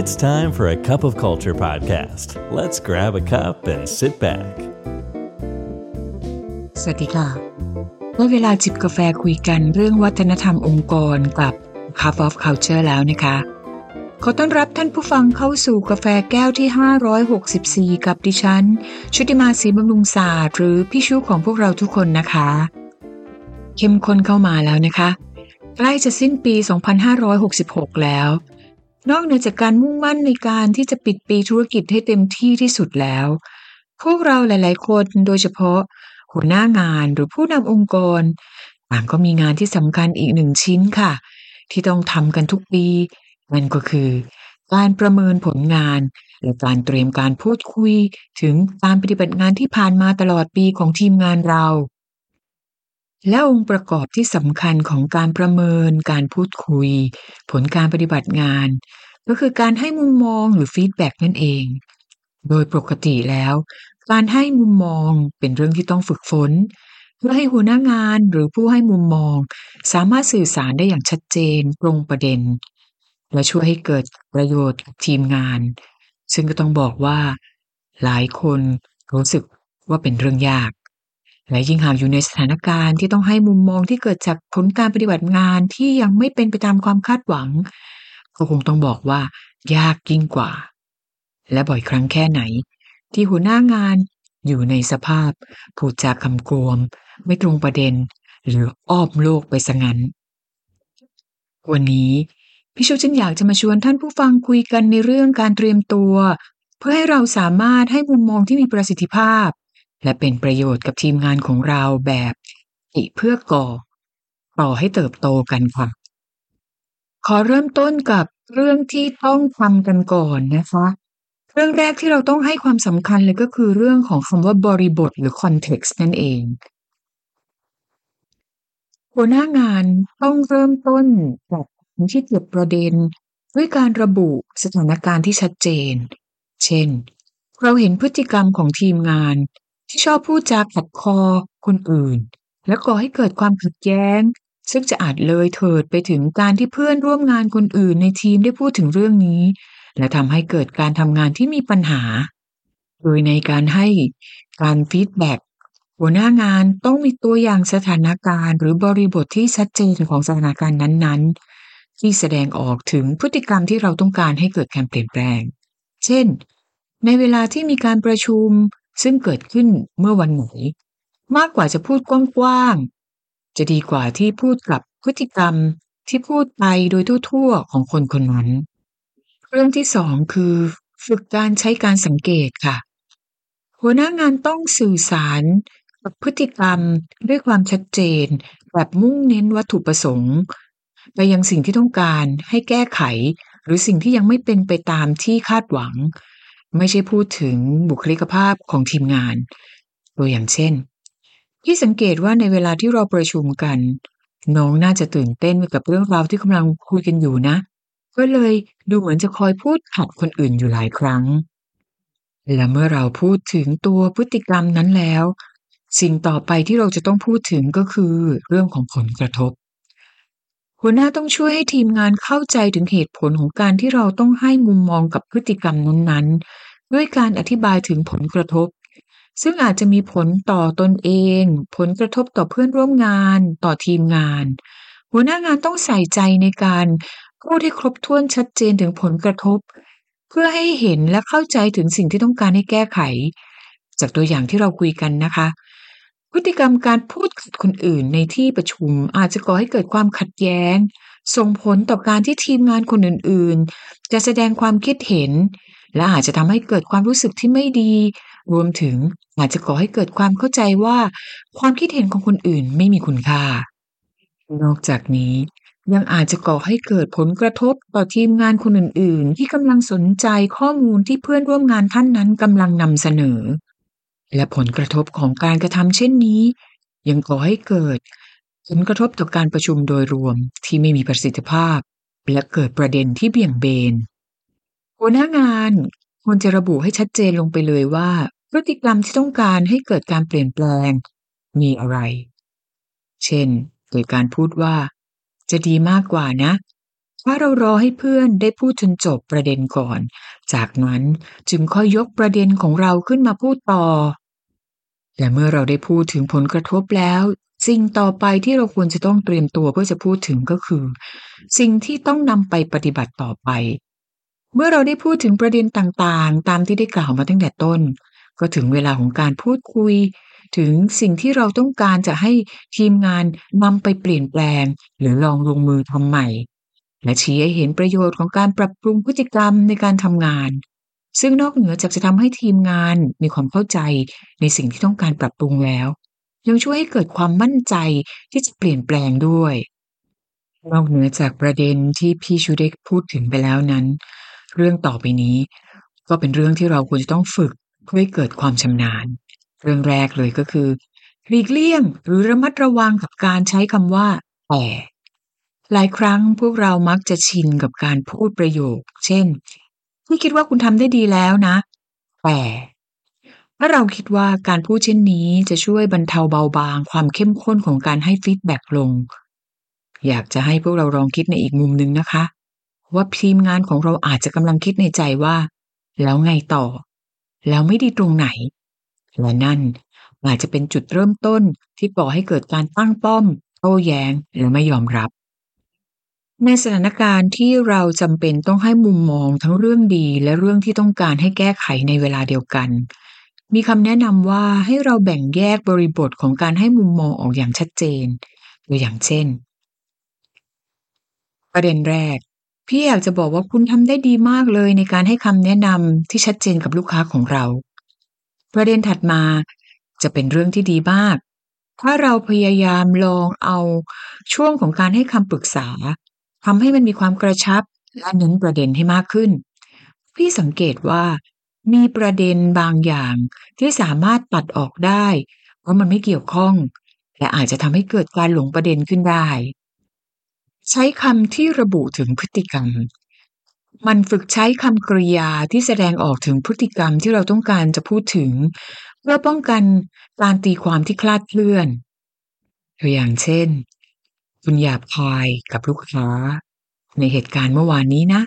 It's time for a cup of culture podcast. Let's grab a cup and sit back. สวัสดีค่ะเมื่อเวลาจิบกาแฟคุยกันเรื่องวัฒนธรรมองค์กรกับ Cup of Culture แล้วนะคะ ขอต้อนรับท่านผู้ฟังเข้าสู่กาแฟแก้วที่ 564 กับดิฉัน ชุติมาศรีบำรุงศาสตร์ หรือพี่ชูของพวกเราทุกคนนะคะ เข้มข้นเข้ามาแล้วนะคะ ใกล้จะสิ้นปี 2566 แล้ว นอกเหนือจากการมุ่งมั่นในการที่จะปิดปีธุรกิจให้เต็มที่ที่สุดแล้ว พวกเราหลาย ๆ คนโดยเฉพาะ หัวหน้างานหรือผู้นำองค์กรต่างก็มีงานที่สำคัญอีกหนึ่งชิ้นค่ะ ที่ต้องทำกันทุกปี นั่นก็คือ การประเมินผลงาน และการเตรียมการพูดคุย ถึงการปฏิบัติงานที่ผ่านมาตลอดปีของทีมงานเรา และองค์ประกอบที่สำคัญของการประเมิน การพูดคุย ผลการปฏิบัติงาน ก็คือการให้มุมมองหรือ feedback นั่นเอง โดยปกติแล้ว การให้มุมมองเป็นเรื่องที่ต้องฝึกฝนเพื่อให้หัวหน้างานหรือผู้ให้มุมมอง สามารถสื่อสารได้อย่างชัดเจนตรงประเด็น และช่วยให้เกิดประโยชน์ทีมงาน ซึ่งก็ต้องบอกว่า หลายคนรู้สึกว่าเป็นเรื่องยาก และยิ่งหากอยู่ในสถานการณ์ที่ต้องให้มุมมองที่เกิดจากผลการปฏิบัติงานที่ยังไม่เป็นไปตามความคาดหวัง ก็คงต้องบอกว่า ยากยิ่งกว่า และบ่อยครั้งแค่ไหน ที่หัวหน้างานอยู่ในสภาพพูดจาคำโกม ไม่ตรงประเด็น หรืออ้อมโลกไปซะงั้น วันนี้พี่ชูจึงอยากจะมาชวนท่านผู้ฟังคุยกันในเรื่องการเตรียมตัว เพื่อให้เราสามารถให้มุมมองที่มีประสิทธิภาพ และเป็นประโยชน์กับทีมงานของเราแบบอิเพื่อก่อต่อให้เติบโตกันค่ะ ขอเริ่มต้นกับเรื่องที่ต้องทำกันก่อนนะคะ เรื่องแรกที่เราต้องให้ความสำคัญเลยก็คือเรื่องของคำว่าบริบทหรือ context นั่นเองหัวหน้างานต้องเริ่มต้นจากที่เกิดประเด็น ด้วยการระบุสถานการณ์ที่ชัดเจน เช่น เราเห็นพฤติกรรมของทีมงาน ที่ชอบพูดจาขัดคอคนอื่น และก่อให้เกิดความขัดแย้ง ซึ่งจะอาจเลยเถิดไปถึงการที่เพื่อนร่วมงานคนอื่นในทีมได้พูดถึงเรื่องนี้ และทำให้เกิดการทำงานที่มีปัญหา โดยในการให้การฟีดแบ็กหัวหน้างานต้องมีตัวอย่างสถานการณ์หรือบริบทที่ชัดเจนของสถานการณ์นั้นๆ ที่แสดงออกถึงพฤติกรรมที่เราต้องการให้เกิดการเปลี่ยนแปลง เช่น ในเวลาที่มีการประชุม ซึ่งเกิดขึ้นเมื่อวันไหนมากกว่าจะพูดกว้างๆจะดีกว่าที่พูดกับพฤติกรรมที่พูดไปโดยทั่วๆของคนคนนั้น เรื่องที่สองคือ ฝึกการใช้การสังเกตค่ะ หัวหน้างานต้องสื่อสารกับพฤติกรรมด้วยความชัดเจน แบบมุ่งเน้นวัตถุประสงค์ไปยังสิ่งที่ต้องการให้แก้ไข หรือสิ่งที่ยังไม่เป็นไปตามที่คาดหวัง ไม่ใช่พูดถึงบุคลิกภาพของทีมงาน ตัวอย่างเช่น ที่สังเกตว่าในเวลาที่เราประชุมกัน น้องน่าจะตื่นเต้นกับเรื่องราวที่กำลังคุยกันอยู่นะ ก็เลยดูเหมือนจะคอยพูดขัดคนอื่นอยู่หลายครั้ง และเมื่อเราพูดถึงตัวพฤติกรรมนั้นแล้ว สิ่งต่อไปที่เราจะต้องพูดถึงก็คือเรื่องของผลกระทบ หัวหน้าต้องช่วยให้ทีมงานเข้าใจถึงเหตุผลของการที่เราต้องให้มุมมองกับพฤติกรรมนั้นๆ ด้วยการอธิบายถึงผลกระทบ ซึ่งอาจจะมีผลต่อตนเอง ผลกระทบต่อเพื่อนร่วมงาน ต่อทีมงาน หัวหน้างานต้องใส่ใจในการพูดให้ครบถ้วนชัดเจนถึงผลกระทบ เพื่อให้เห็นและเข้าใจถึงสิ่งที่ต้องการให้แก้ไข จากตัวอย่างที่เราคุยกันนะคะ พฤติกรรมการพูดกับคนอื่นในที่ประชุมอาจจะก่อให้เกิดความขัดแย้ง ส่งผลต่อการที่ทีมงานคนอื่นๆ จะแสดงความคิดเห็น และอาจจะทำให้เกิดความรู้สึกที่ไม่ดี รวมถึงอาจจะก่อให้เกิดความเข้าใจว่า ความคิดเห็นของคนอื่นไม่มีคุณค่า นอกจากนี้ยังอาจจะก่อให้เกิดผลกระทบต่อทีมงานคนอื่นๆ ที่กำลังสนใจข้อมูลที่เพื่อนร่วมงานท่านนั้นกำลังนำเสนอ และผลกระทบของการกระทำเช่นนี้ ยังก่อให้เกิด ผลกระทบต่อการประชุมโดยรวมที่ไม่มีประสิทธิภาพ และเกิดประเด็นที่เบี่ยงเบน หัวหน้างานควรจะระบุให้ชัดเจนลงไปเลยว่า พฤติกรรมที่ต้องการให้เกิดการเปลี่ยนแปลง มีอะไร เช่น โดยการพูดว่า จะดีมากกว่านะ ว่าเรารอให้เพื่อนได้พูดจนจบประเด็นก่อน จากนั้นจึงค่อยยกประเด็นของเราขึ้นมาพูดต่อ และเมื่อเราได้พูดถึงผลกระทบแล้วสิ่งต่อไปที่เราควรจะต้องเตรียมตัวเพื่อจะพูดถึงก็คือ สิ่งที่ต้องนำไปปฏิบัติต่อไป เมื่อเราได้พูดถึงประเด็นต่างๆ ตามที่ได้กล่าวมาตั้งแต่ต้น ก็ถึงเวลาของการพูดคุย ถึงสิ่งที่เราต้องการจะให้ทีมงานนำไปเปลี่ยนแปลง หรือลองลงมือทำใหม่ และชี้ให้เห็นประโยชน์ของการปรับปรุงพฤติกรรมในการทำงาน ซึ่งนอกเหนือจากจะทำให้ทีมงานมีความเข้าใจในสิ่งที่ต้องการปรับปรุงแล้ว ยังช่วยให้เกิดความมั่นใจที่จะเปลี่ยนแปลงด้วย นอกเหนือจากประเด็นที่พี่ชูได้พูดถึงไปแล้วนั้น เรื่องต่อไปนี้ ก็เป็นเรื่องที่เราควรจะต้องฝึกเพื่อให้เกิดความชำนาญ เรื่องแรกเลยก็คือหลีกเลี่ยงหรือระมัดระวังกับการใช้คำว่าแต่ หลายครั้งพวกเรามักจะชินกับการพูดประโยค เช่นพี่คิดว่าคุณทำได้ดีแล้วนะ แต่ถ้าเราคิดว่าการพูดเช่นนี้จะช่วยบรรเทาเบาบางความเข้มข้นของการให้ feedback ลง อยากจะให้พวกเราลองคิดในอีกมุมหนึ่งนะคะ ว่าทีมงานของเราอาจจะกำลังคิดในใจว่า แล้วไงต่อ แล้วไม่ดีตรงไหนและนั่นอาจจะเป็นจุดเริ่มต้นที่ก่อให้เกิดการตั้งป้อมโต้แย้งและไม่ยอมรับ ในสถานการณ์ที่เราจำเป็นต้องให้มุมมองทั้งเรื่องดีและเรื่องที่ต้องการให้แก้ไขในเวลาเดียวกัน มีคำแนะนำว่าให้เราแบ่งแยกบริบทของการให้มุมมองออกอย่างชัดเจนตัวอย่างเช่น ประเด็นแรก พี่อยากจะบอกว่าคุณทำได้ดีมากเลยในการให้คำแนะนำที่ชัดเจนกับลูกค้าของเรา ประเด็นถัดมาจะเป็นเรื่องที่ดีมาก ถ้าเราพยายามลองเอาช่วงของการให้คำปรึกษา ทำให้มันมีความกระชับและเน้นประเด็นให้มากขึ้น พี่สังเกตว่า มีประเด็นบางอย่างที่สามารถตัดออกได้ เพราะมันไม่เกี่ยวข้อง และอาจจะทำให้เกิดการหลงประเด็นขึ้นได้ ใช้คำที่ระบุถึงพฤติกรรม มันฝึกใช้คำกริยาที่แสดงออกถึงพฤติกรรมที่เราต้องการจะพูดถึง เพื่อป้องกันการตีความที่คลาดเคลื่อน ตัวอย่างเช่น คุณหยาบคายกับลูกค้า ในเหตุการณ์เมื่อวานนี้นะ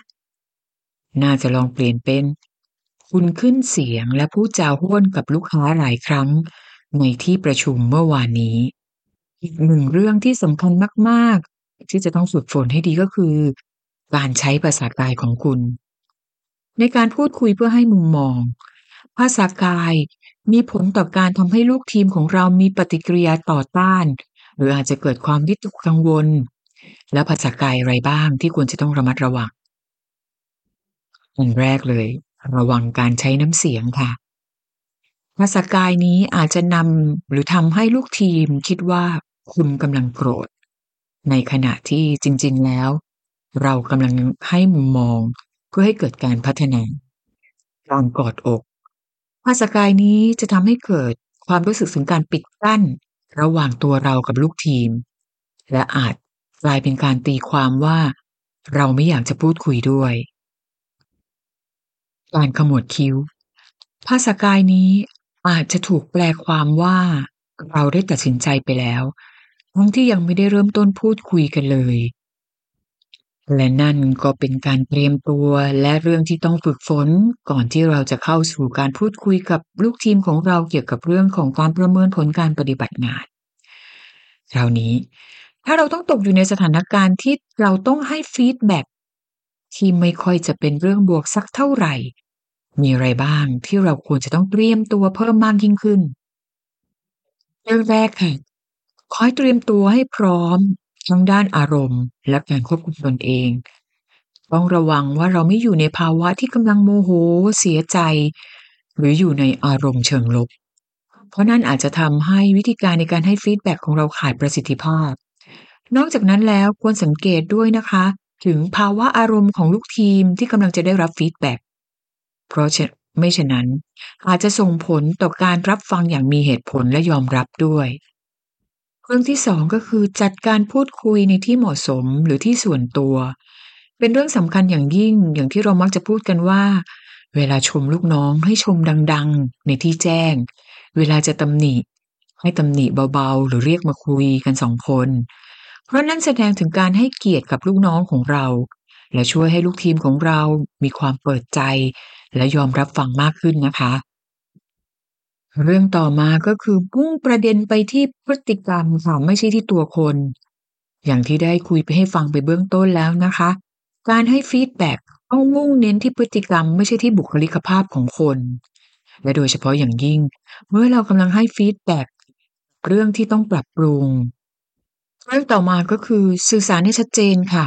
น่าจะลองเปลี่ยนเป็น คุณขึ้นเสียงและพูดจาห้วนกับลูกค้าหลายครั้ง ในที่ประชุมเมื่อวานนี้ อีกหนึ่งเรื่องที่สำคัญมาก ๆ ที่จะต้องฝึกฝนให้ดีก็คือ การใช้ภาษากายของคุณ ในการพูดคุยเพื่อให้มุมมอง ภาษากายมีผลต่อการทำให้ลูกทีมของเรามีปฏิกิริยาต่อต้าน หรืออาจจะเกิดความวิตกกังวล แล้วภาษากายอะไรบ้างที่ควรจะต้องระมัดระวังอันแรกเลย ระวังการใช้น้ำเสียงค่ะ ภาษากายนี้อาจจะนำหรือทำให้ลูกทีมคิดว่าคุณกำลังโกรธ ในขณะที่จริง ๆแล้ว เรากำลังให้มุมมองเพื่อให้เกิดการพัฒนาการกอดอก ภาษากายนี้จะทำให้เกิดความรู้สึกถึงการปิดกั้น ระหว่างตัวเรากับลูกทีม และอาจกลายเป็นการตีความว่า เราไม่อยากจะพูดคุยด้วย การขมวดคิ้ว ภาษากายนี้อาจจะถูกแปลความว่า เราได้ตัดสินใจไปแล้วทั้งที่ยังไม่ได้เริ่มต้นพูดคุยกันเลย และนั่นก็เป็นการเตรียมตัวและเรื่องที่ต้องฝึกฝน ก่อนที่เราจะเข้าสู่การพูดคุยกับลูกทีมของเราเกี่ยวกับเรื่องของการประเมินผลการปฏิบัติงาน คราวนี้ ถ้าเราต้องตกอยู่ในสถานการณ์ที่เราต้องให้ฟีดแบ็ที่ไม่ค่อยจะเป็นเรื่องบวกสักเท่าไหร่ มีอะไรบ้างที่เราควรจะต้องเตรียมตัวเพิ่มมากยิ่งขึ้น เรื่องแรกค่ะคอยเตรียมตัวให้พร้อม ทั้งด้านอารมณ์ และการควบคุมตนเอง ต้องระวังว่าเราไม่อยู่ในภาวะที่กำลังโมโห เสียใจ หรืออยู่ในอารมณ์เชิงลบ เพราะนั่นอาจจะทำให้วิธีการในการให้ feedback ของเราขาดประสิทธิภาพ นอกจากนั้นแล้วควรสังเกตด้วยนะคะ ถึงภาวะอารมณ์ของลูกทีมที่กำลังจะได้รับ feedback เพราะไม่เช่นนั้น อาจจะส่งผลต่อการรับฟังอย่างมีเหตุผลและยอมรับด้วย เรื่องที่สองก็คือจัดการพูดคุยในที่เหมาะสมหรือที่ส่วนตัว เป็นเรื่องสำคัญอย่างยิ่งอย่างที่เรามักจะพูดกันว่า เวลาชมลูกน้องให้ชมดัง ๆ ในที่แจ้ง เวลาจะตำหนิ ให้ตำหนิเบาๆ หรือเรียกมาคุยกันสองคน เพราะนั่นแสดงถึงการให้เกียรติกับลูกน้องของเรา และช่วยให้ลูกทีมของเรามีความเปิดใจ และยอมรับฟังมากขึ้นนะคะ เรื่องต่อมาก็คือพุ่งประเด็นไปที่พฤติกรรมค่ะไม่ใช่ที่ตัวคน อย่างที่ได้คุยไปให้ฟังไปเบื้องต้นแล้วนะคะ การให้ feedback ต้องมุ่งเน้นที่พฤติกรรมไม่ใช่ที่บุคลิกภาพของคน และโดยเฉพาะอย่างยิ่ง เมื่อเรากำลังให้ feedback เรื่องที่ต้องปรับปรุง เรื่องต่อมาก็คือสื่อสารให้ชัดเจนค่ะ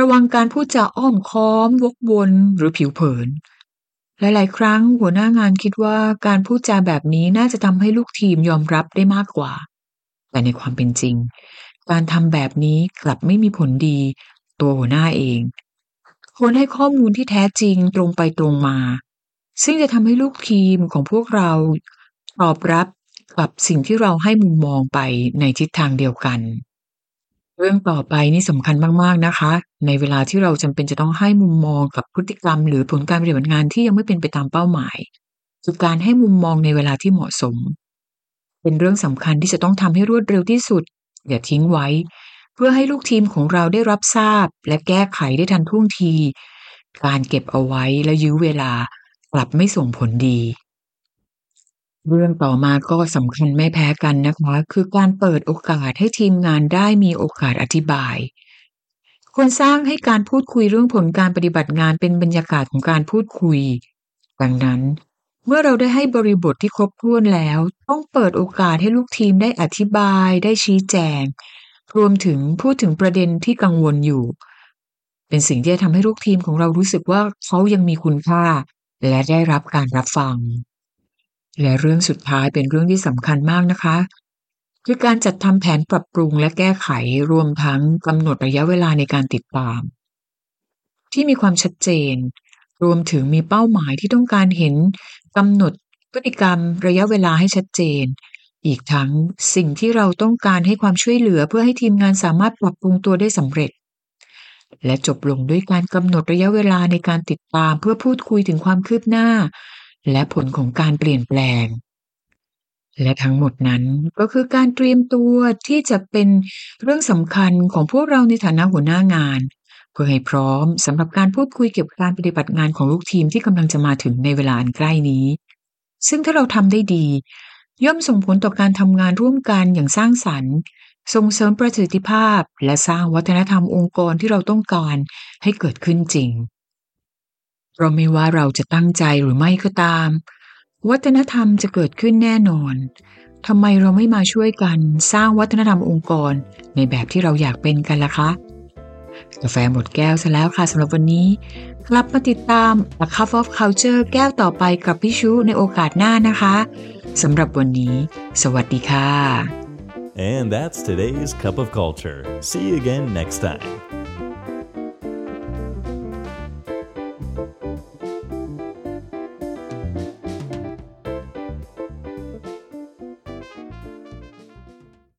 ระวังการพูดจาอ้อมค้อมวกวนหรือผิวเผิน หลาย ๆ ครั้งหัวหน้างานคิดว่าการพูดจาแบบนี้น่าจะทำให้ลูกทีมยอมรับได้มากกว่า แต่ในความเป็นจริง การทำแบบนี้กลับไม่มีผลดี ตัวหัวหน้าเองควรให้ข้อมูลที่แท้จริงตรงไปตรงมา ซึ่งจะทำให้ลูกทีมของพวกเราตอบรับกับสิ่งที่เราให้มุมมองไปในทิศทางเดียวกัน เรื่องต่อไปนี่สำคัญมากๆนะคะ ในเวลาที่เราจำเป็นจะต้องให้มุมมองกับพฤติกรรม หรือผลการปฏิบัติงานที่ยังไม่เป็นไปตามเป้าหมายคือการให้มุมมองในเวลาที่เหมาะสม เป็นเรื่องสำคัญที่จะต้องทำให้รวดเร็วที่สุด อย่าทิ้งไว้ เพื่อให้ลูกทีมของเราได้รับทราบ และแก้ไขได้ทันท่วงที การเก็บเอาไว้และยื้อเวลากลับไม่ส่งผลดี เรื่องต่อมาก็สำคัญไม่แพ้กันนะคะ คือการเปิดโอกาสให้ทีมงานได้มีโอกาสอธิบายควรสร้างให้การพูดคุยเรื่องผลการปฏิบัติงานเป็นบรรยากาศของการพูดคุย ดังนั้น เมื่อเราได้ให้บริบทที่ครบถ้วนแล้ว ต้องเปิดโอกาสให้ลูกทีมได้อธิบายได้ชี้แจง รวมถึงพูดถึงประเด็นที่กังวลอยู่ เป็นสิ่งที่จะทำให้ลูกทีมของเรารู้สึกว่าเขายังมีคุณค่า และได้รับการรับฟัง และเรื่องสุดท้ายเป็นเรื่องที่สำคัญมากนะคะ คือการจัดทำแผนปรับปรุงและแก้ไขรวมทั้งกำหนดระยะเวลาในการติดตาม ที่มีความชัดเจน รวมถึงมีเป้าหมายที่ต้องการเห็นกำหนดพฤติกรรมระยะเวลาให้ชัดเจน อีกทั้งสิ่งที่เราต้องการให้ความช่วยเหลือเพื่อให้ทีมงานสามารถปรับปรุงตัวได้สำเร็จ และจบลงด้วยการกำหนดระยะเวลาในการติดตามเพื่อพูดคุยถึงความคืบหน้า และผลของการเปลี่ยนแปลง และทั้งหมดนั้นก็คือการเตรียมตัวที่จะเป็นเรื่องสำคัญของพวกเราในฐานะหัวหน้างาน เพื่อให้พร้อมสำหรับการพูดคุยเกี่ยวกับการปฏิบัติงานของลูกทีมที่กำลังจะมาถึงในเวลาอันใกล้นี้ ซึ่งถ้าเราทำได้ดี ย่อมส่งผลต่อการทำงานร่วมกันอย่างสร้างสรรค์ส่งเสริมประสิทธิภาพและสร้างวัฒนธรรมองค์กรที่เราต้องการให้เกิดขึ้นจริง เพราะไม่ว่าเราจะตั้งใจหรือไม่ก็ตาม วัฒนธรรมจะเกิดขึ้นแน่นอนทำไมเราไม่มาช่วยกันสร้างวัฒนธรรมองค์กร ในแบบที่เราอยากเป็นกันล่ะคะ กาแฟหมดแก้วซะแล้วค่ะสำหรับวันนี้ กลับมาติดตาม A Cup of Culture แก้วต่อไปกับพี่ชูในโอกาสหน้านะคะสำหรับวันนี้ สวัสดีค่ะ And that's today's Cup of Culture. See you again next time.